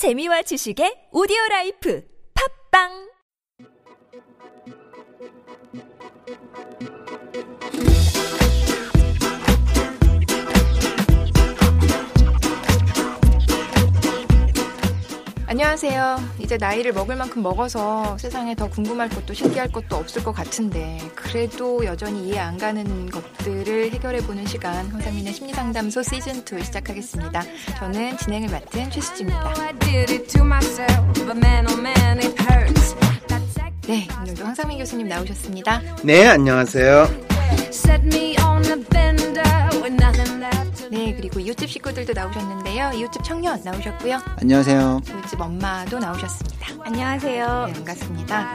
재미와 지식의 오디오 라이프. 팟빵 안녕하세요. 이제 나이를 먹을 만큼 먹어서 세상에 더 궁금할 것도 신기할 것도 없을 것 같은데 그래도 여전히 이해 안 가는 것들을 해결해 보는 시간 황상민의 심리상담소 시즌 2 시작하겠습니다. 저는 진행을 맡은 최수지입니다. 네, 오늘도 황상민 교수님 나오셨습니다. 네, 안녕하세요. 네, 그리고 이웃집 식구들도 나오셨는데요. 이웃집 청년 나오셨고요. 안녕하세요. 이웃집 엄마도 나오셨습니다. 안녕하세요. 네, 반갑습니다.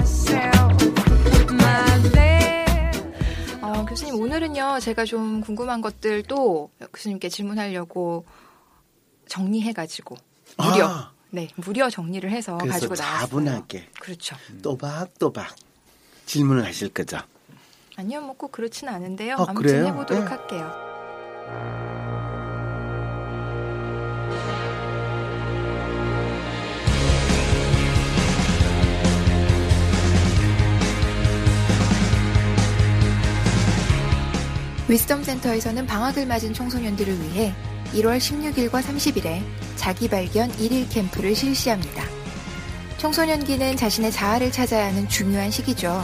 어, 교수님 오늘은요 제가 좀 궁금한 것들도 교수님께 질문하려고 정리해가지고 무려 아. 네 무려 정리를 해서 가지고 나왔어요. 차분하게 그렇죠. 또박또박 질문을 하실 거죠. 아니요 뭐 꼭 그렇지는 않은데요. 아, 아무튼 그래요? 해보도록 네. 할게요. 위스덤 센터에서는 방학을 맞은 청소년들을 위해 1월 16일과 30일에 자기 발견 1일 캠프를 실시합니다. 청소년기는 자신의 자아를 찾아야 하는 중요한 시기죠.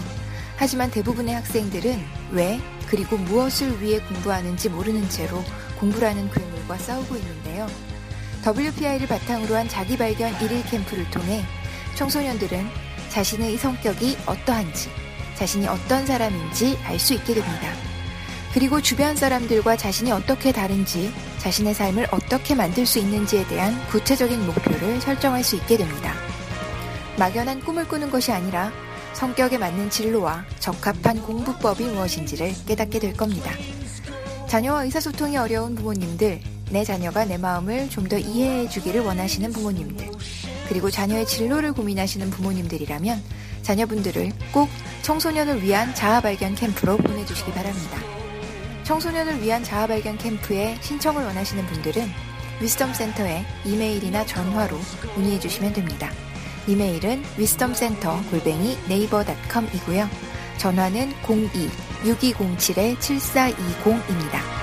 하지만 대부분의 학생들은 왜 그리고 무엇을 위해 공부하는지 모르는 채로 공부라는 괴물과 싸우고 있는데요. WPI를 바탕으로 한 자기 발견 1일 캠프를 통해 청소년들은 자신의 성격이 어떠한지, 자신이 어떤 사람인지 알 수 있게 됩니다. 그리고 주변 사람들과 자신이 어떻게 다른지, 자신의 삶을 어떻게 만들 수 있는지에 대한 구체적인 목표를 설정할 수 있게 됩니다. 막연한 꿈을 꾸는 것이 아니라 성격에 맞는 진로와 적합한 공부법이 무엇인지를 깨닫게 될 겁니다. 자녀와 의사소통이 어려운 부모님들, 내 자녀가 내 마음을 좀 더 이해해 주기를 원하시는 부모님들, 그리고 자녀의 진로를 고민하시는 부모님들이라면 자녀분들을 꼭 청소년을 위한 자아 발견 캠프로 보내주시기 바랍니다. 청소년을 위한 자아 발견 캠프에 신청을 원하시는 분들은 위스덤 센터에 이메일이나 전화로 문의해 주시면 됩니다. 이메일은 wisdomcenter 골뱅이 네이버닷컴이고요. 전화는 02-6207-7420입니다.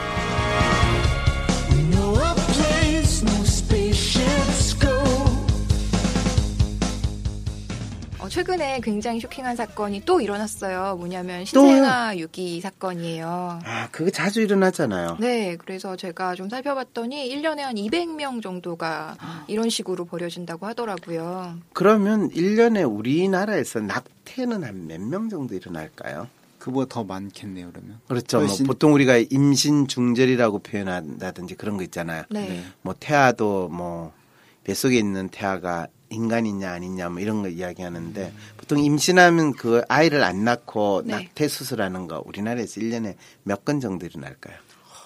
최근에 굉장히 쇼킹한 사건이 또 일어났어요. 뭐냐면 신생아 유기 사건이에요. 아, 그거 자주 일어나잖아요. 네, 그래서 제가 좀 살펴봤더니 1년에 한 200명 정도가 이런 식으로 벌여진다고 하더라고요. 그러면 1년에 우리나라에서 낙태는 한 몇 명 정도 일어날까요? 그보다 더 많겠네요, 그러면. 그렇죠. 뭐 훨씬- 보통 우리가 임신 중절이라고 표현한다든지 그런 거 있잖아요. 네. 뭐 태아도 뭐 뱃속에 있는 태아가 인간이냐 아니냐 뭐 이런 거 이야기하는데 보통 임신하면 그 아이를 안 낳고 네. 낙태 수술하는 거 우리나라에서 1년에 몇 건 정도 일어날까요?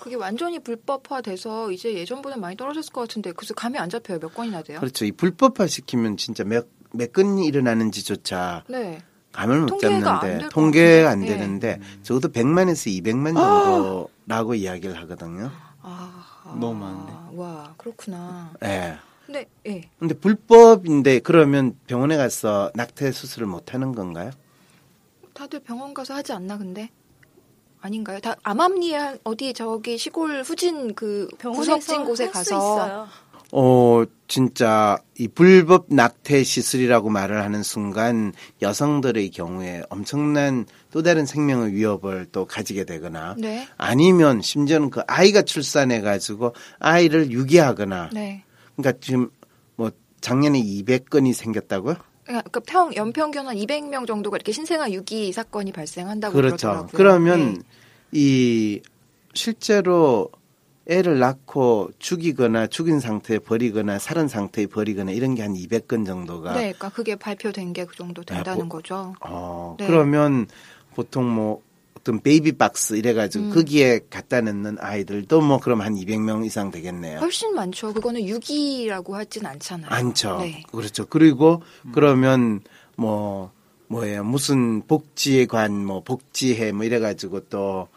그게 완전히 불법화돼서 이제 예전보다 많이 떨어졌을 것 같은데 그래서 감이 안 잡혀요. 몇 건이나 돼요? 그렇죠. 이 불법화 시키면 진짜 몇, 몇 건이 일어나는지조차 네. 감을 못 잡는데. 통계가 안 네. 되는데 적어도 100만에서 200만 정도라고 이야기를 하거든요. 아, 너무 많네. 와, 그렇구나. 예. 근데 예. 근데 불법인데 그러면 병원에 가서 낙태 수술을 못 하는 건가요? 다들 병원 가서 하지 않나 근데? 아닌가요? 다 암암리에 어디 저기 시골 후진 그 구석진 곳에 가서. 어, 진짜 이 불법 낙태 시술이라고 말을 하는 순간 여성들의 경우에 엄청난 또 다른 생명의 위협을 또 가지게 되거나 네. 아니면 심지어는 그 아이가 출산해 가지고 아이를 유기하거나 네. 그러니까 지금 뭐 작년에 200건이 생겼다고요? 그러니까 평 연평균 한 200명 정도가 이렇게 신생아 유기 사건이 발생한다고 그렇죠. 그러더라고요. 그러면 네. 이 실제로 애를 낳고 죽이거나 죽인 상태에 버리거나 살은 상태에 버리거나 이런 게 한 200건 정도가 네, 그러니까 그게 발표된 게 그 정도 된다는 아, 뭐- 거죠. 어, 네. 그러면 보통 뭐 어떤 베이비 박스 이래가지고 음. 거기에 갖다 넣는 아이들도 뭐 그럼 한 200명 이상 되겠네요. 훨씬 많죠. 그거는 유기라고 하진 않잖아요. 많죠. 네. 그렇죠. 그리고 그러면 뭐 뭐예요? 무슨 복지관 뭐 복지회 뭐 이래가지고 또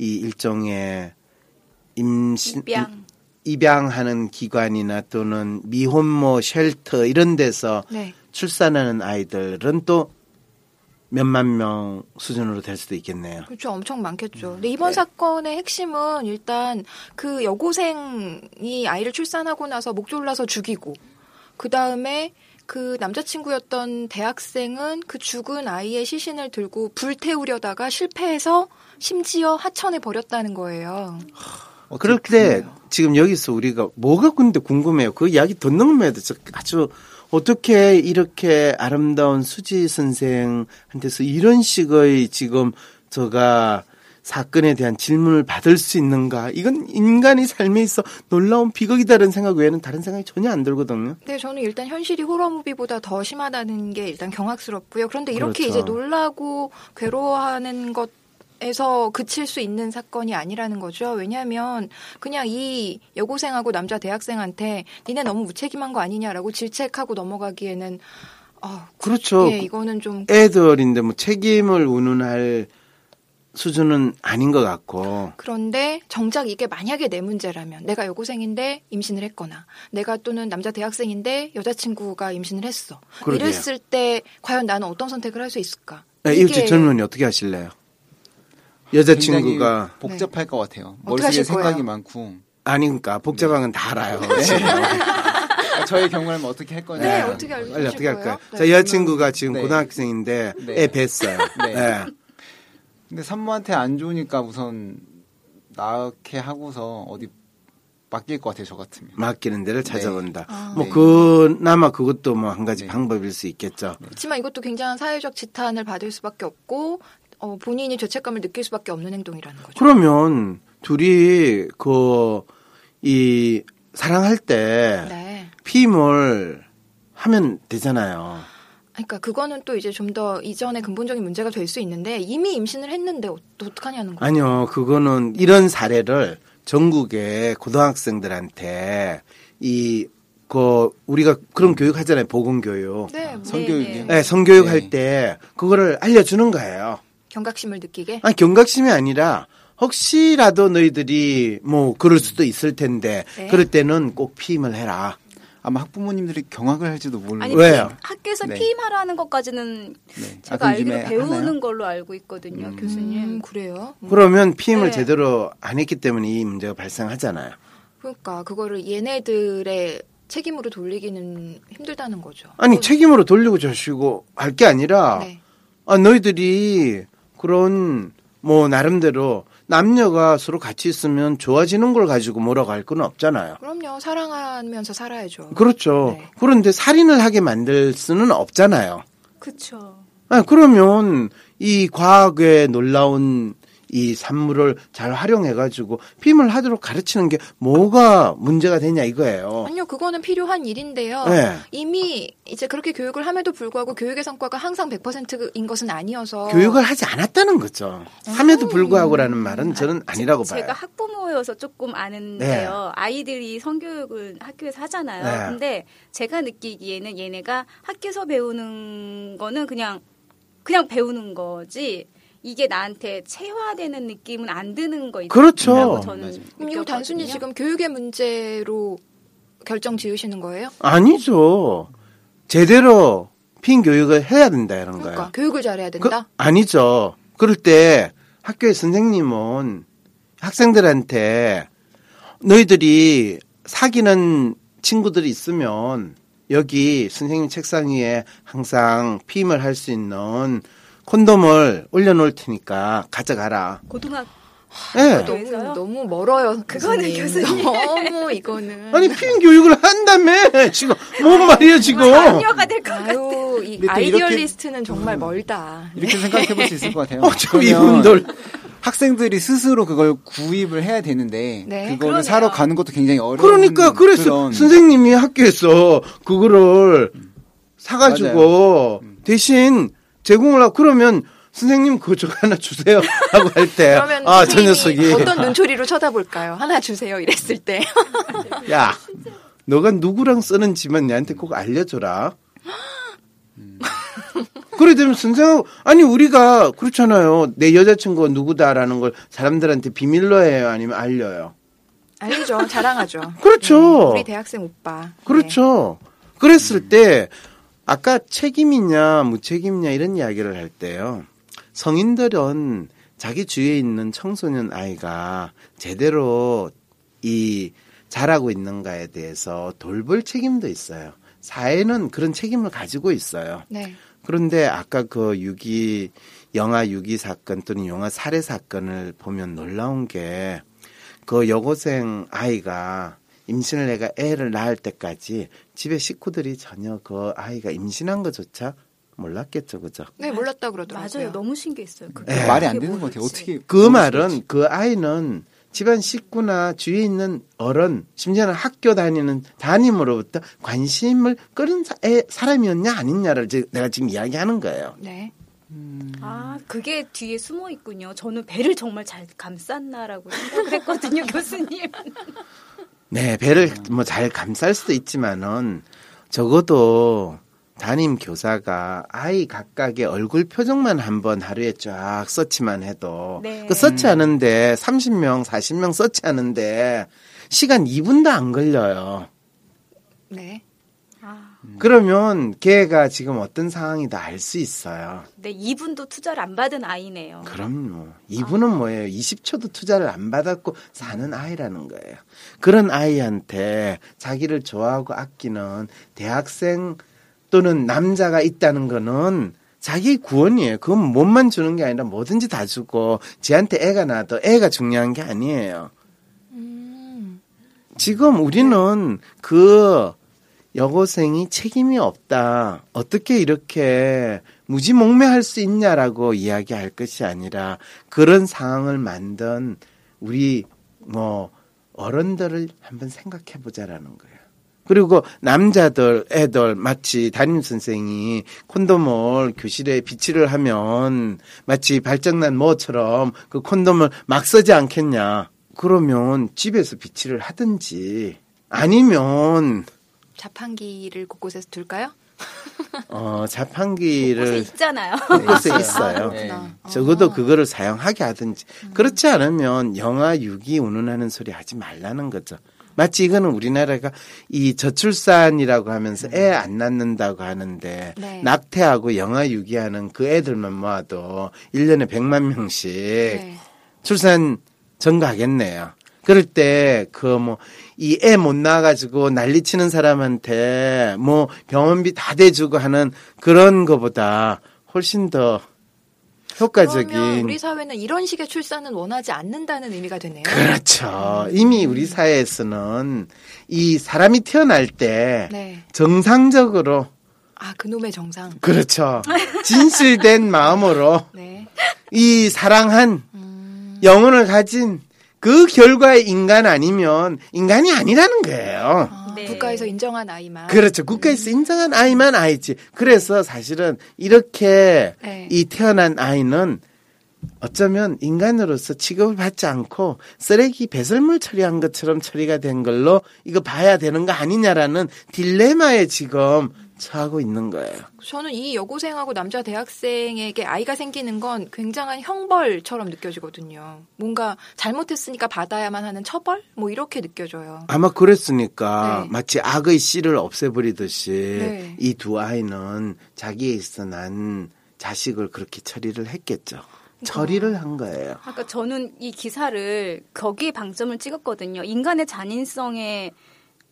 이 일종의 임신 입양. 입양하는 기관이나 또는 미혼모 쉘터 이런 데서 네. 출산하는 아이들은 또 몇만 명 수준으로 될 수도 있겠네요. 그렇죠. 엄청 많겠죠. 근데 이번 사건의 핵심은 일단 그 여고생이 아이를 출산하고 나서 목 졸라서 죽이고, 그 다음에 그 남자친구였던 대학생은 그 죽은 아이의 시신을 들고 불태우려다가 실패해서 심지어 하천에 버렸다는 거예요. 그럴 때 지금 여기서 우리가 뭐가 근데 궁금해요. 그 이야기 듣는 것만 저 아주 어떻게 이렇게 아름다운 수지 선생한테서 이런 식의 지금 저가 사건에 대한 질문을 받을 수 있는가? 이건 인간의 삶에 있어 놀라운 비극이다라는 생각 외에는 다른 생각이 전혀 안 들거든요. 네, 저는 일단 현실이 호러무비보다 더 심하다는 게 일단 경악스럽고요. 그런데 이렇게 그렇죠. 이제 놀라고 괴로워하는 것 에서 그칠 수 있는 사건이 아니라는 거죠. 왜냐하면 그냥 이 여고생하고 남자 대학생한테 니네 너무 무책임한 거 아니냐라고 질책하고 넘어가기에는 아, 그렇죠. 예, 이거는 좀 애들인데 뭐 책임을 운운할 수준은 아닌 것 같고. 그런데 정작 이게 만약에 내 문제라면 내가 여고생인데 임신을 했거나 내가 또는 남자 대학생인데 여자친구가 임신을 했어. 그러게요. 이랬을 때 과연 나는 어떤 선택을 할 수 있을까? 네, 이웃집 젊은이 어떻게 하실래요? 여자친구가 복잡할 것 같아요. 어떻게 머릿속에 생각이 거예요? 많고. 아니니까 복잡한 건 다 알아요. 그러니까 저의 경우라면 어떻게 할 거냐. 네, 어떻게 알고 빨리 어떻게 할까요? 네. 자, 여자친구가 지금 네. 고등학생인데 네. 애 뵀어요. 네. 네. 근데 산모한테 안 좋으니까 우선 낳게 하고서 어디 맡길 것 같아요, 저 같으면. 맡기는 데를 찾아본다. 아. 뭐 네. 그나마 그것도 뭐 한 가지 네. 방법일 수 있겠죠. 그렇지만 이것도 굉장한 사회적 지탄을 받을 수밖에 없고 어, 본인이 죄책감을 느낄 수밖에 없는 행동이라는 거죠. 그러면 둘이 그 이 사랑할 때 네. 피임을 하면 되잖아요. 그러니까 그거는 또 이제 좀 더 이전에 근본적인 문제가 될 수 있는데 이미 임신을 했는데 어, 어떡하냐는 거죠. 아니요, 그거는 이런 사례를 전국의 고등학생들한테 이, 그, 우리가 그런 교육 하잖아요. 보건 교육. 네, 뭐 성교육이요? 네, 성교육 네. 할때 그거를 알려 주는 거예요. 경각심을 느끼게. 아니, 경각심이 아니라 혹시라도 너희들이 뭐 그럴 수도 있을 텐데 네. 그럴 때는 꼭 피임을 해라. 아마 학부모님들이 경악을 할지도 모르고. 아니 왜요? 피- 학교에서 네. 피임하라는 것까지는 네. 제가 아, 알기로 배우는 하나요? 걸로 알고 있거든요, 음. 교수님. 음, 그래요. 음. 그러면 피임을 네. 제대로 안 했기 때문에 이 문제가 발생하잖아요. 그러니까 그거를 얘네들의 책임으로 돌리기는 힘들다는 거죠. 아니, 어, 책임으로 돌리고 저시고 할 게 아니라 네. 아, 너희들이 그런 뭐 나름대로 남녀가 서로 같이 있으면 좋아지는 걸 가지고 뭐라고 할 건 없잖아요. 그럼요. 사랑하면서 살아야죠. 그렇죠. 네. 그런데 살인을 하게 만들 수는 없잖아요. 그쵸. 아, 그러면 이 과학의 놀라운 이 산물을 잘 활용해가지고 피임을 하도록 가르치는 게 뭐가 문제가 되냐 이거예요. 아니요, 그거는 필요한 일인데요. 네. 이미 이제 그렇게 교육을 함에도 불구하고 교육의 성과가 항상 100%인 것은 아니어서 교육을 하지 않았다는 거죠. 함에도 불구하고라는 말은 저는 아니라고 봐요. 제가 학부모여서 조금 아는데요. 아이들이 성교육을 학교에서 하잖아요. 네. 근데 제가 느끼기에는 얘네가 학교에서 배우는 거는 그냥 그냥 배우는 거지. 이게 나한테 체화되는 느낌은 안 드는 거 그렇죠. 있다고 저는 맞아요. 그럼 이거 단순히. 지금 교육의 문제로 결정 지으시는 거예요? 아니죠. 제대로 피임 교육을 해야 된다 이런 거예요. 그러니까 교육을 잘해야 그, 된다. 아니죠. 그럴 때 학교의 선생님은 학생들한테 너희들이 사귀는 친구들이 있으면 여기 선생님 책상 위에 항상 피임을 할 수 있는 콘돔을 올려놓을 테니까 가져가라. 고등학 예. 교회에서요? 너무 너무 멀어요. 그거는 교수님. 너무 이거는 아니 피임 교육을 한다며 지금 뭔 말이야 지금? 자녀가 될 것 같아. 이 idealist는 정말 멀다. 이렇게 생각해 볼 수 있을 것 같아요. 어차피 그러면 이분들 학생들이 스스로 그걸 구입을 해야 되는데 네, 그거를 그러네요. 사러 가는 것도 굉장히 어려운 그러니까 그래서 그런 선생님이 학교에서 그거를 사가지고 대신 제공을 하고 그러면 선생님 그거 저 하나 주세요 하고 할 때 아 저 녀석이 어떤 눈초리로 쳐다볼까요? 하나 주세요 이랬을 때. 야 너가 누구랑 쓰는지만 내한테 꼭 알려줘라. 그래 되면 선생 아니 우리가 그렇잖아요 내 여자친구가 누구다라는 걸 사람들한테 비밀로 해요 아니면 알려요 알리죠. 자랑하죠. 그렇죠. 네, 우리 대학생 오빠. 그렇죠. 그랬을 때 아까 책임이냐 무책임이냐 이런 이야기를 할 때요. 성인들은 자기 주위에 있는 청소년 아이가 제대로 이 잘하고 있는가에 대해서 돌볼 책임도 있어요. 사회는 그런 책임을 가지고 있어요. 네. 그런데 아까 그 유기 영아 유기 사건 또는 영아 살해 사건을 보면 놀라운 게 그 여고생 아이가 임신을 내가 애를 낳을 때까지 집에 식구들이 전혀 그 아이가 임신한 것조차 몰랐겠죠, 그죠? 네, 몰랐다 그러더라고요. 맞아요. 너무 신기했어요. 그게. 예. 말이 안 되는 것 같아요. 어떻게 그 말은 있지? 그 아이는 집안 식구나 주위에 있는 어른, 심지어는 학교 다니는 담임으로부터 관심을 끌은 사, 애, 사람이었냐 아니냐를 지- 내가 지금 이야기하는 거예요. 네. 아, 그게 뒤에 숨어 있군요. 저는 배를 정말 잘 감쌌나라고 생각을 했거든요, 교수님. 네, 배를 뭐 잘 감쌀 수도 있지만은 적어도 담임 교사가 아이 각각의 얼굴 표정만 한번 하루에 쫙 서치만 해도 네. 그 서치하는데 30명, 40명 서치하는데 시간 2분도 안 걸려요. 네. 아, 그러면 걔가 지금 어떤 상황이다 알 수 있어요. 네, 이분도 투자를 안 받은 아이네요. 그럼요. 이분은 뭐예요? 20초도 투자를 안 받았고 사는 아이라는 거예요. 그런 아이한테 자기를 좋아하고 아끼는 대학생 또는 남자가 있다는 거는 자기 구원이에요. 그건 몸만 주는 게 아니라 뭐든지 다 주고 지한테 애가 나도 애가 중요한 게 아니에요. 음. 지금 우리는 그 여고생이 책임이 없다. 어떻게 이렇게 무지몽매할 수 있냐라고 이야기할 것이 아니라 그런 상황을 만든 우리 뭐 어른들을 한번 생각해 보자라는 거예요. 그리고 남자들, 애들 마치 담임 선생이 콘돔을 교실에 비치를 하면 마치 발정난 뭐처럼 그 콘돔을 막 쓰지 않겠냐. 그러면 집에서 비치를 하든지 아니면 자판기를 곳곳에서 둘까요? 어 자판기를 있잖아요. 곳에 아, 있어요. 적어도 아. 그거를 사용하게 하든지 그렇지 않으면 영아 유기 운운하는 소리 하지 말라는 거죠. 마치 이거는 우리나라가 이 저출산이라고 하면서 애 안 낳는다고 하는데 네. 낙태하고 영아 유기하는 그 애들만 모아도 1년에 100만 명씩 네. 출산 전가하겠네요. 그럴 때 그 뭐 이 애못 낳아가지고 난리치는 사람한테 뭐 병원비 다 대주고 하는 그런 거보다 훨씬 더 효과적인 우리 사회는 이런 식의 출산은 원하지 않는다는 의미가 되네요. 그렇죠. 이미 우리 사회에서는 이 사람이 태어날 때 네. 정상적으로 아, 그놈의 정상. 그렇죠. 진실된 마음으로 네. 이 사랑한 음, 영혼을 가진 그 결과의 인간 아니면 인간이 아니라는 거예요. 아, 네. 국가에서 인정한 아이만. 그렇죠. 국가에서 인정한 아이만 아이지. 그래서 사실은 이렇게 네. 이 태어난 아이는 어쩌면 인간으로서 취급을 받지 않고 쓰레기 배설물 처리한 것처럼 처리가 된 걸로 이거 봐야 되는 거 아니냐라는 딜레마에 지금 처하고 있는 거예요. 저는 이 여고생하고 남자 대학생에게 아이가 생기는 건 굉장한 형벌처럼 느껴지거든요. 뭔가 잘못했으니까 받아야만 하는 처벌? 뭐 이렇게 느껴져요. 아마 그랬으니까 네. 마치 악의 씨를 없애버리듯이 네. 이두 아이는 자기에서 난 자식을 그렇게 처리를 했겠죠. 처리를 한 거예요. 아까 저는 이 기사를 거기에 방점을 찍었거든요. 인간의 잔인성에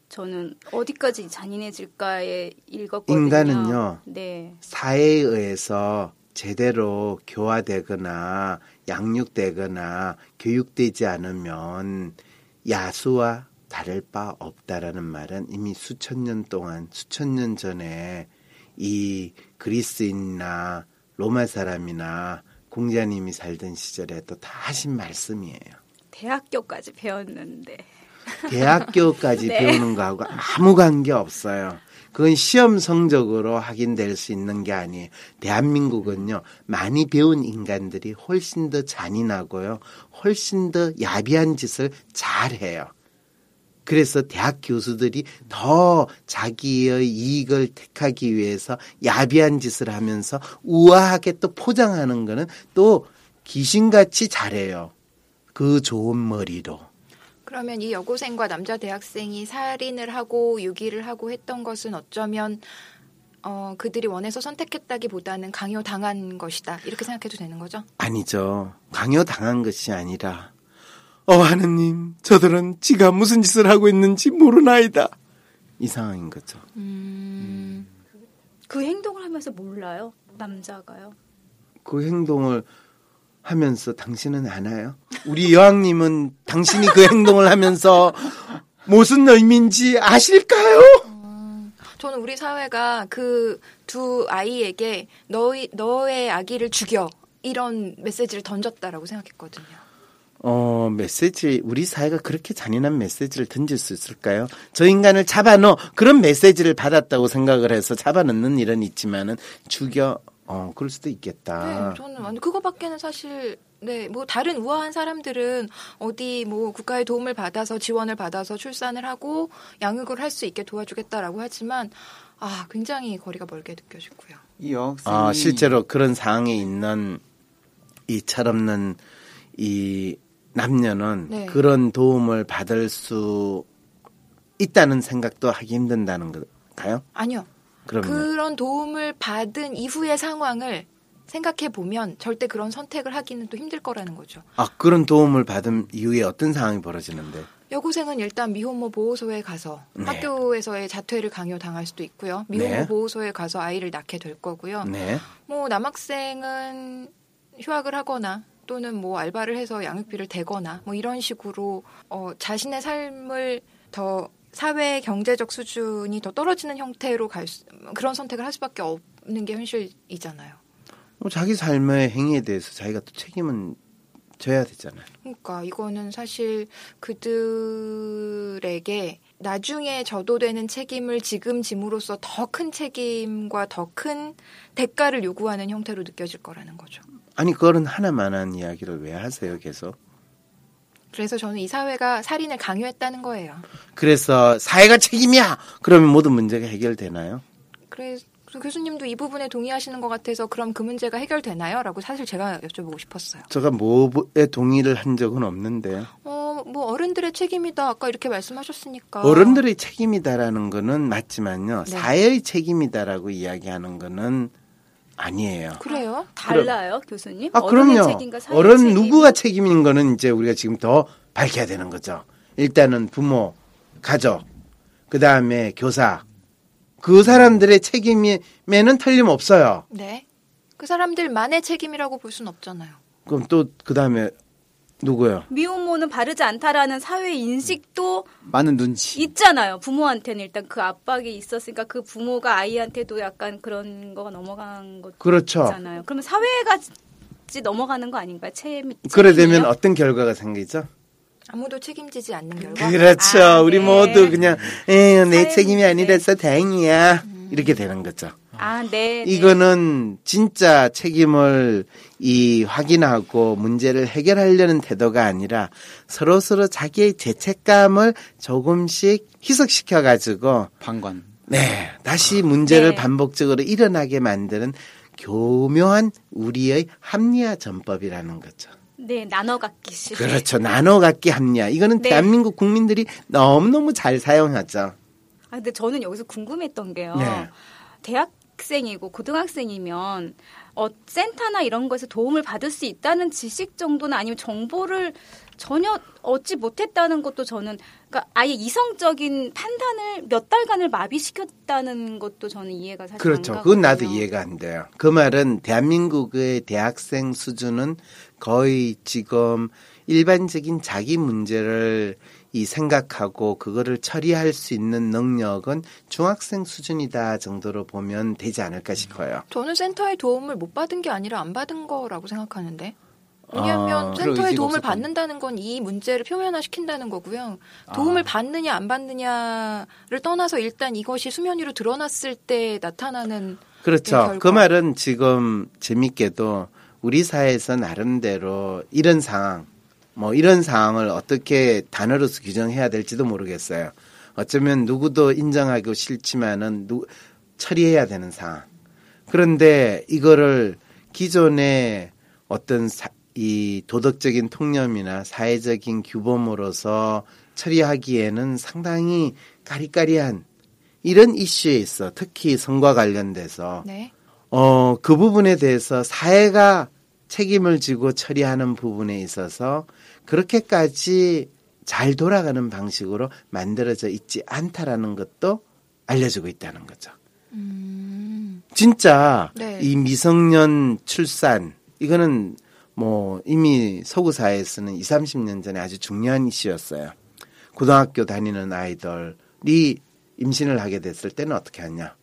저는 어디까지 잔인해질까에 읽었거든요. 인간은요. 네. 사회에 의해서 제대로 교화되거나 양육되거나 교육되지 않으면 야수와 다를 바 없다라는 말은 이미 수천 년 동안 수천 년 전에 이 그리스인이나 로마 사람이나 공자님이 살던 시절에도 다 하신 말씀이에요. 대학교까지 배웠는데. 대학교까지 네. 배우는 거하고 아무 관계 없어요. 그건 시험 성적으로 확인될 수 있는 게 아니에요. 대한민국은요, 많이 배운 인간들이 훨씬 더 잔인하고요, 훨씬 더 야비한 짓을 잘 해요. 그래서 대학 교수들이 더 자기의 이익을 택하기 위해서 야비한 짓을 하면서 우아하게 또 포장하는 거는 또 귀신같이 잘해요. 그 좋은 머리로. 그러면 이 여고생과 남자 대학생이 살인을 하고 유기를 하고 했던 것은 어쩌면 어, 그들이 원해서 선택했다기보다는 강요당한 것이다. 이렇게 생각해도 되는 거죠? 아니죠. 강요 당한 것이 아니라 어 하느님 저들은 지가 무슨 짓을 하고 있는지 모르나이다. 이 상황인 거죠. 음, 그 행동을 하면서 몰라요. 남자가요. 그 행동을 하면서 당신은 아나요? 우리 여왕님은 당신이 그 행동을 하면서 무슨 의미인지 아실까요? 저는 우리 사회가 그 두 아이에게 너희, 너의 아기를 죽여. 이런 메시지를 던졌다라고 생각했거든요. 어, 메시지, 우리 사회가 그렇게 잔인한 메시지를 던질 수 있을까요? 저 인간을 잡아넣어. 그런 메시지를 받았다고 생각을 해서 잡아넣는 일은 있지만은 죽여, 어, 그럴 수도 있겠다. 네, 저는 완전 그거밖에는 사실 네, 뭐 다른 우아한 사람들은 어디 뭐 국가의 도움을 받아서 지원을 받아서 출산을 하고 양육을 할 수 있게 도와주겠다라고 하지만 아, 굉장히 거리가 멀게 느껴지고요. 이 여학생이 아, 실제로 그런 상황에 있는 이 철없는 이 남녀는 네. 그런 도움을 받을 수 있다는 생각도 하기 힘든다는 걸까요? 아니요. 그러면 그런 도움을 받은 이후의 상황을 생각해 보면 절대 그런 선택을 하기는 또 힘들 거라는 거죠. 아 그런 도움을 받은 이후에 어떤 상황이 벌어지는데? 여고생은 일단 미혼모 보호소에 가서 네. 학교에서의 자퇴를 강요당할 수도 있고요. 미혼모 네. 보호소에 가서 아이를 낳게 될 거고요. 네. 뭐 남학생은 휴학을 하거나 또는 뭐 알바를 해서 양육비를 대거나 뭐 이런 식으로 어 자신의 삶을 더 사회 경제적 수준이 더 떨어지는 형태로 갈 수, 그런 선택을 할 수밖에 없는 게 현실이잖아요. 뭐 자기 삶의 행위에 대해서 자기가 또 책임은 져야 되잖아요. 그러니까 이거는 사실 그들에게 나중에 져도 되는 책임을 지금 짐으로써 더 큰 책임과 더 큰 대가를 요구하는 형태로 느껴질 거라는 거죠. 아니 그거는 하나만한 이야기를 왜 하세요 계속? 그래서 저는 이 사회가 살인을 강요했다는 거예요. 그래서 사회가 책임이야. 그러면 모든 문제가 해결되나요? 그래서 교수님도 이 부분에 동의하시는 것 같아서 그럼 그 문제가 해결되나요? 라고 사실 제가 여쭤보고 싶었어요. 제가 뭐에 동의를 한 적은 없는데요. 어, 뭐 어른들의 책임이다. 아까 이렇게 말씀하셨으니까. 어른들의 책임이다라는 거는 맞지만요. 네. 사회의 책임이다라고 이야기하는 거는 아니에요. 그래요? 달라요, 교수님? 아, 그럼요. 어른 책임. 누구가 책임인 거는 이제 우리가 지금 더 밝혀야 되는 거죠. 일단은 부모, 가족, 그 다음에 교사. 그 사람들의 책임에는 틀림없어요. 네. 그 사람들만의 책임이라고 볼 수는 없잖아요. 그럼 또 그 다음에 누구요? 미혼모는 바르지 않다라는 사회 인식도 많은 눈치. 있잖아요. 부모한테는 일단 그 압박이 있었으니까 그 부모가 아이한테도 약간 그런 거가 넘어간 것도 그렇죠. 있잖아요. 그러면 사회가 지 넘어가는 거 아닌가요? 책 그래 되면? 어떤 결과가 생기죠? 아무도 책임지지 않는 결과. 그렇죠. 아, 우리 네. 모두 그냥 에휴, 내 사회 책임이. 아니라서 다행이야. 이렇게 되는 거죠. 아, 네. 네. 이거는 진짜 책임을 이 확인하고 문제를 해결하려는 태도가 아니라 서로 서로 자기의 죄책감을 조금씩 희석시켜 가지고 방관. 네 다시 문제를 네. 반복적으로 일어나게 만드는 교묘한 우리의 합리화 전법이라는 거죠. 네, 나눠 갖기식. 그렇죠. 나눠 갖기 합리화. 이거는 네. 대한민국 국민들이 너무너무 잘 사용하죠. 아, 근데 저는 여기서 궁금했던 게요. 네. 대학 생이고 고등학생이면 어, 센터나 이런 거에서 도움을 받을 수 있다는 지식 정도나 아니면 정보를 전혀 얻지 못했다는 것도 저는 그러니까 아예 이성적인 판단을 몇 달간을 마비시켰다는 것도 저는 이해가 사실 그렇죠. 안 그건 나도. 이해가 안 돼요. 그 말은 대한민국의 대학생 수준은 거의 지금 일반적인 자기 문제를 이 생각하고 그거를 처리할 수 있는 능력은 중학생 수준이다 정도로 보면 되지 않을까 싶어요. 저는 센터의 도움을 못 받은 게 아니라 안 받은 거라고 생각하는데. 왜냐하면 아, 센터의 도움을. 받는다는 건 이 문제를 표면화시킨다는 거고요. 도움을 아. 받느냐 안 받느냐를 떠나서 일단 이것이 수면 위로 드러났을 때 나타나는 네, 그렇죠. 결과. 그 말은 지금 재밌게도 우리 사회에서 나름대로 이런 상황, 뭐 이런 상황을 어떻게 단어로서 규정해야 될지도 모르겠어요. 어쩌면 누구도 인정하기 싫지만은 누, 처리해야 되는 상황. 그런데 이거를 기존에 어떤 사- 이 도덕적인 통념이나 사회적인 규범으로서 처리하기에는 상당히 까리까리한 이런 이슈에 있어 특히 성과 관련돼서 네. 어, 그 부분에 대해서 사회가 책임을 지고 처리하는 부분에 있어서 그렇게까지 잘 돌아가는 방식으로 만들어져 있지 않다라는 것도 알려지고 있다는 거죠. 음. 진짜 네. 이 미성년 출산 이거는 뭐 이미 서구 사회에서는 2, 30년 전에 아주 중요한 이슈였어요. 고등학교 다니는 아이들이 임신을 하게 됐을 때는 어떻게 하냐.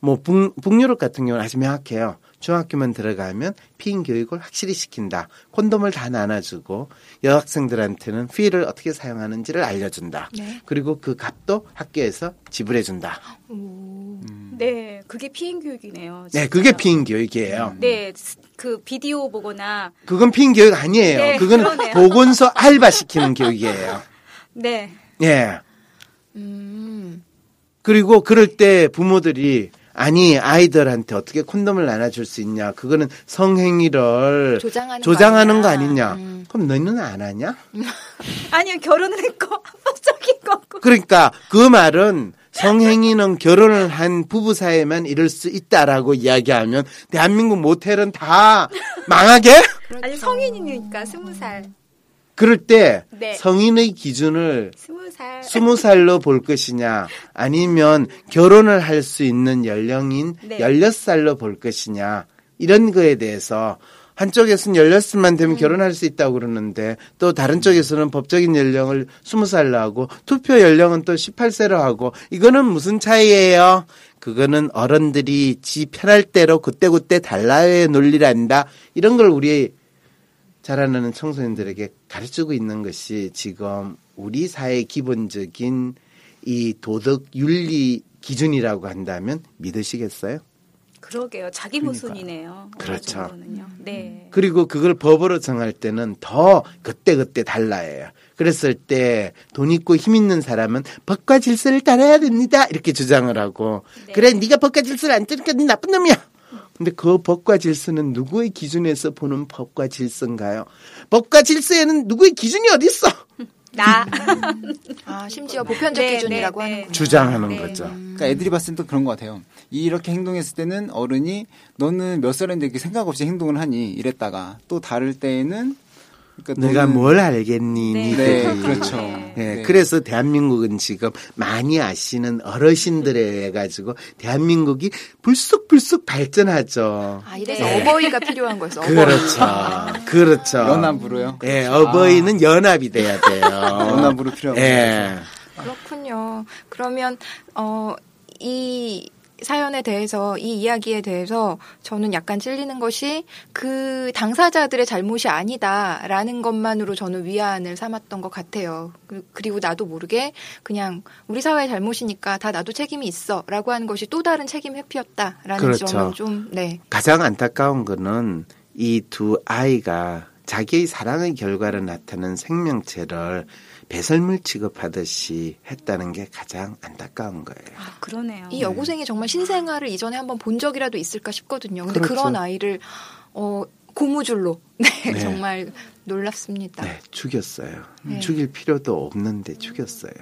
뭐 북, 북유럽 같은 경우는 아주 명확해요. 중학교만 들어가면 피임 교육을 확실히 시킨다. 콘돔을 다 나눠주고 여학생들한테는 pill을 어떻게 사용하는지를 알려준다. 네. 그리고 그 값도 학교에서 지불해준다. 오. 네, 그게 피임 교육이네요. 네, 진짜요. 그게 피임 교육이에요. 네, 스- 그 비디오 보거나 그건 피임 교육 아니에요. 네, 그거는 그러네요. 보건소 알바 시키는 교육이에요. 네, 예. 음. 그리고 그럴 때 부모들이 아니 아이들한테 어떻게 콘돔을 나눠줄 수 있냐? 그거는 성행위를 조장하는, 조장하는 거 아니냐. 아니냐? 음. 그럼 너희는 안 하냐? 아니요 결혼을 했고 합법적인 거고. 그러니까 그 말은 성행위는 결혼을 한 부부 사이에만 이룰 수 있다라고 이야기하면 대한민국 모텔은 다 망하게? 아니 성인이니까 스무 살, 그럴 때 네. 성인의 기준을 스무 살. 살로 볼 것이냐, 아니면 결혼을 할 수 있는 연령인 네. 열여섯 살로 볼 것이냐, 이런 거에 대해서 한쪽에서는 열여섯만 음. 되면 결혼할 수 있다고 그러는데 또 다른 쪽에서는 법적인 연령을 스무 살로 하고 투표 연령은 또 18세로 하고 이거는 무슨 차이예요? 그거는 어른들이 지 편할 대로 그때그때 달라의 논리란다. 이런 걸 우리 자라나는 청소년들에게 가르치고 있는 것이 지금 우리 사회의 기본적인 이 도덕 윤리 기준이라고 한다면 믿으시겠어요? 그러게요. 자기 모순이네요. 그렇죠. 정도는요. 네. 그리고 그걸 법으로 정할 때는 더 그때그때 달라요. 그랬을 때 돈 있고 힘 있는 사람은 법과 질서를 따라야 됩니다. 이렇게 주장을 하고 네. 그래 네가 법과 질서를 안 따르니까 네 나쁜 놈이야. 근데 그 법과 질서는 누구의 기준에서 보는 법과 질서인가요? 법과 질서에는 누구의 기준이 어디 있어? 나. 아, 심지어 보편적 네, 기준이라고 네, 네. 하는군요. 주장하는 네. 거죠. 그러니까 애들이 봤을 때또 그런 것 같아요. 이렇게 행동했을 때는 어른이 너는 몇 살인데 이렇게 생각 없이 행동을 하니 이랬다가 또 다를 때에는 그러니까 내가 너는 뭘 알겠니? 네. 네, 그렇죠. 네. 예, 네. 그래서 대한민국은 지금 많이 아시는 어르신들에 의해 가지고 대한민국이 불쑥불쑥 발전하죠. 아, 이래서 네. 어버이가 필요한 거였어. 어버이. 그렇죠. 그렇죠. 연합으로요. 예, 어버이는 연합이 돼야 돼요. 연합으로 필요하고 예. 그렇군요. 그러면 어, 이 사연에 대해서 이 이야기에 대해서 저는 약간 찔리는 것이 그 당사자들의 잘못이 아니다라는 것만으로 저는 위안을 삼았던 것 같아요. 그- 그리고 나도 모르게 그냥 우리 사회의 잘못이니까 다 나도 책임이 있어라고 하는 것이 또 다른 책임 회피였다라는 그렇죠. 점은 좀 네. 가장 안타까운 거는 이 두 아이가 자기의 사랑의 결과로 나타난 생명체를 배설물 취급하듯이 했다는 게 가장 안타까운 거예요. 아, 그러네요. 이 여고생이 정말 신생아를 이전에 한번 본 적이라도 있을까 싶거든요. 근데 그렇죠. 그런 아이를 어 고무줄로 네, 네. 정말 놀랍습니다. 네, 죽였어요. 네. 죽일 필요도 없는데 죽였어요.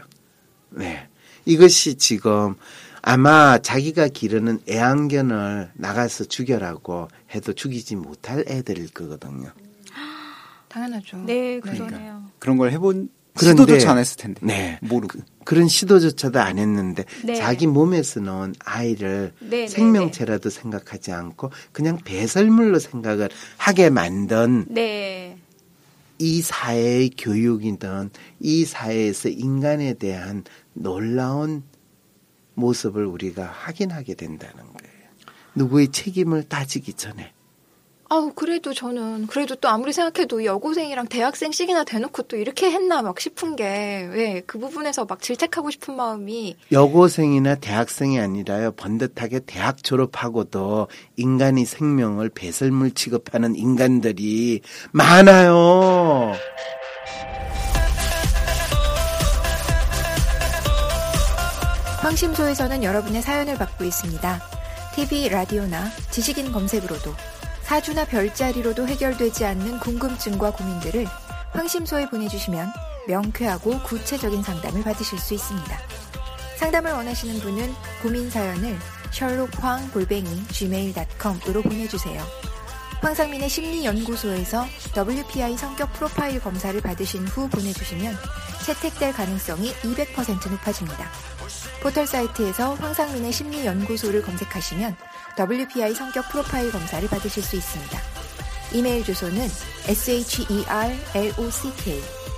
네. 이것이 지금 아마 자기가 기르는 애완견을 나가서 죽여라고 해도 죽이지 못할 애들일 거거든요. 당연하죠. 네, 그러네요. 그런 걸 해본 그런데- 시도조차 안 했을 텐데. 네. 모르고. 그런 시도조차도 안 했는데 네. 자기 몸에서 나온 아이를 네, 네, 생명체라도 생각하지 않고 그냥 배설물로 생각을 하게 만든 네. 이 사회의 교육이든 이 사회에서 인간에 대한 놀라운 모습을 우리가 확인하게 된다는 거예요. 누구의 책임을 따지기 전에. 아우 그래도 저는 그래도 또 아무리 생각해도 이 여고생이랑 대학생씩이나 대놓고 또 이렇게 했나 막 싶은 게 왜 그 부분에서 막 질책하고 싶은 마음이 여고생이나 대학생이 아니라요. 번듯하게 대학 졸업하고도 인간의 생명을 배설물 취급하는 인간들이 많아요. 황심소에서는 여러분의 사연을 받고 있습니다. TV, 라디오나 지식인 검색으로도 사주나 별자리로도 해결되지 않는 궁금증과 고민들을 황심소에 보내주시면 명쾌하고 구체적인 상담을 받으실 수 있습니다. 상담을 원하시는 분은 고민 사연을 셜록황 골뱅이 gmail.com으로 보내주세요. 황상민의 심리연구소에서 WPI 성격 프로파일 검사를 받으신 후 보내주시면 채택될 가능성이 200% 높아집니다. 포털 사이트에서 황상민의 심리연구소를 검색하시면 WPI 성격 프로파일 검사를 받으실 수 있습니다. 이메일 주소는 sherlock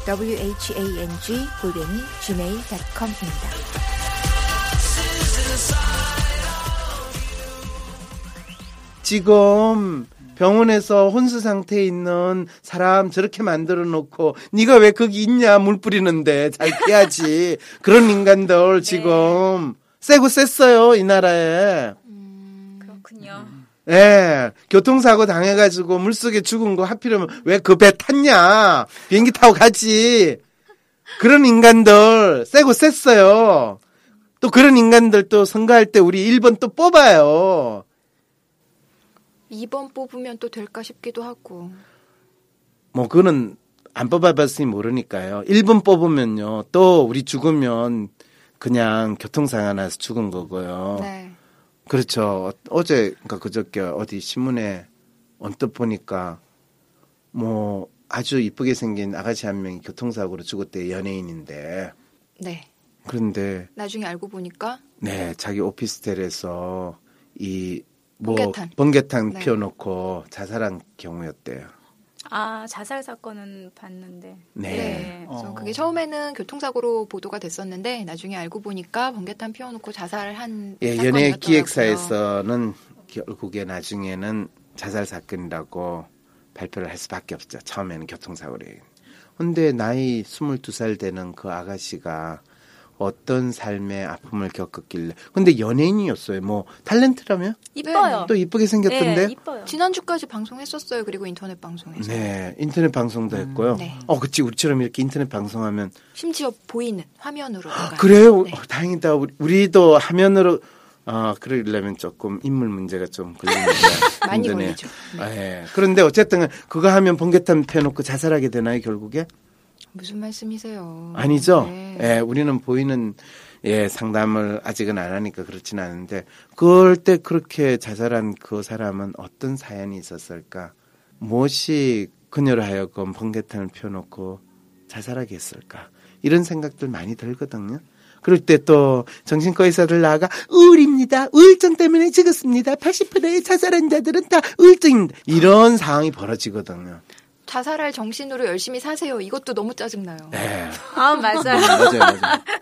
whang 골뱅이 gmail.com입니다. 지금 병원에서 혼수 상태에 있는 사람 저렇게 만들어 놓고 네가 왜 거기 있냐 물 뿌리는데 잘 피하지 그런 인간들 지금 세고 셌어요 이 나라에. 예 교통사고 당해가지고 물속에 죽은 거 하필이면 왜 그 배 탔냐 비행기 타고 가지 그런 인간들 세고 셌어요 또 그런 인간들 또 선거할 때 우리 1번 또 뽑아요 2번 뽑으면 또 될까 싶기도 하고. 뭐 그거는 안 뽑아봤으니 모르니까요. 1번 뽑으면요. 또 우리 죽으면 그냥 교통사고 나서 죽은 거고요. 네. 그렇죠. 어제 그러니까 그저께 어디 신문에 언뜻 보니까 뭐 아주 이쁘게 생긴 아가씨 한 명이 교통사고로 죽었대 연예인인데 네. 그런데 나중에 알고 보니까 네 자기 오피스텔에서 이 뭐 번개탄. 번개탄 네. 피워놓고 자살한 경우였대요. 아 자살 사건은 봤는데. 네. 그래서 어. 그게 처음에는 교통사고로 보도가 됐었는데 나중에 알고 보니까 번개탄 피워놓고 자살한 예. 연예 기획사에서는 결국에 나중에는 자살 사건이라고 발표를 할 수밖에 없죠. 처음에는 교통사고래. 근데 나이 22살 되는 그 아가씨가 어떤 삶의 아픔을 겪었길래. 근데 연예인이었어요. 뭐 탤런트라며? 이뻐요. 또 이쁘게 생겼던데? 네, 이뻐요. 지난주까지 방송했었어요. 그리고 인터넷 방송에서. 네, 인터넷 방송도 했고요. 네. 어, 그치. 우리처럼 이렇게 인터넷 방송하면 심지어 보이는 화면으로. 그래요? 네. 어, 다행이다. 우리, 우리도 화면으로 아 그러려면 조금 인물 문제가 좀 걸리는데 많이 힘드네요. 걸리죠. 아, 예. 그런데 어쨌든 그거 하면 번개탄 펴놓고 자살하게 되나요 결국에? 무슨 말씀이세요? 아니죠. 네. 예, 우리는 보이는 예 상담을 아직은 안 하니까 그렇지는 않은데 그럴 때 그렇게 자살한 그 사람은 어떤 사연이 있었을까? 무엇이 그녀를 하여금 번개탄을 펴놓고 자살하게 했을까? 이런 생각들 많이 들거든요. 그럴 때 또 정신과 의사들 나가 우울입니다. 우울증 때문에 죽었습니다. 80%의 자살한 자들은 다 우울증입니다. 이런 상황이 벌어지거든요. 자살할 정신으로 열심히 사세요. 이것도 너무 짜증나요. 네. 아 맞아요. 맞아요, 맞아요.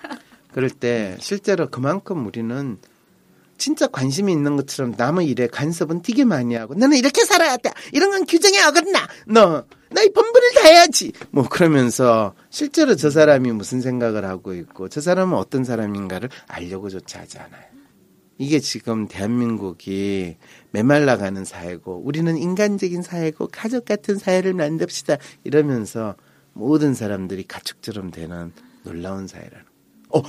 그럴 때 실제로 그만큼 우리는 진짜 관심이 있는 것처럼 남의 일에 간섭은 되게 많이 하고 너는 이렇게 살아야 돼. 이런 건 규정에 어긋나. 너 너희 본분을 다해야지. 뭐 그러면서 실제로 저 사람이 무슨 생각을 하고 있고 저 사람은 어떤 사람인가를 알려고조차 하지 않아요. 이게 지금 대한민국이 메말라가는 사회고 우리는 인간적인 사회고 가족 같은 사회를 만듭시다 이러면서 모든 사람들이 가축처럼 되는 놀라운 사회라는. 어,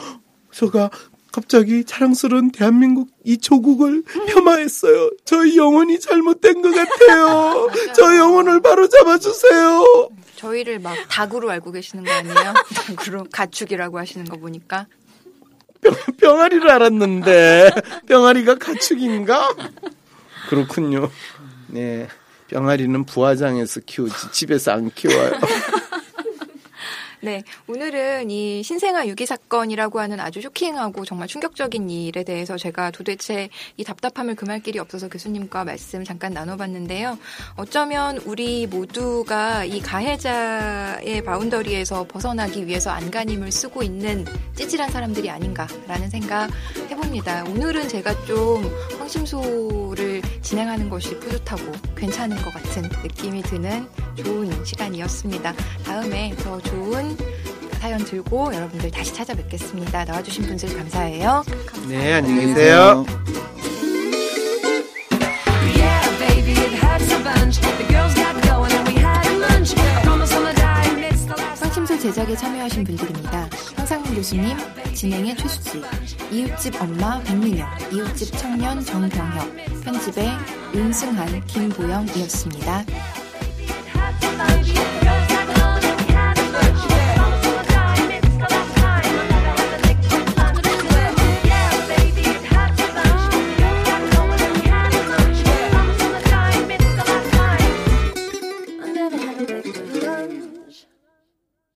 제가 갑자기 자랑스러운 대한민국 이 조국을 폄하했어요. 저희 영혼이 잘못된 것 같아요. 저 영혼을 바로 잡아주세요. 저희를 막 닭으로 알고 계시는 거 아니에요? 닭으로 가축이라고 하시는 거 보니까. 병 아리를 알았는데 병아리가 가축인가? 그렇군요. 네, 병아리는 부화장에서 키우지 집에서 안 키워요. 네, 오늘은 이 신생아 유기 사건이라고 하는 아주 쇼킹하고 정말 충격적인 일에 대해서 제가 도대체 이 답답함을 금할 길이 없어서 교수님과 말씀 잠깐 나눠봤는데요. 어쩌면 우리 모두가 이 가해자의 바운더리에서 벗어나기 위해서 안간힘을 쓰고 있는 찌질한 사람들이 아닌가라는 생각 해봅니다. 오늘은 제가 좀 황심소를 진행하는 것이 뿌듯하고 괜찮은 것 같은 느낌이 드는 좋은 시간이었습니다. 다음에 더 좋은 사연 들고 여러분들 다시 찾아뵙겠습니다. 나와주신 분들 감사해요. 네, 안녕히 계세요. Yeah, baby, it hurts a bunch. The girls got going and we had a lunch. I promise I'ma die and it's the last. 상심소 제작에 참여하신 분들입니다. 황상민 교수님, 진행의 최수지, 이웃집 엄마 백민영, 이웃집 청년 정병혁, 편집 편집의 윤승한, 김보영이었습니다.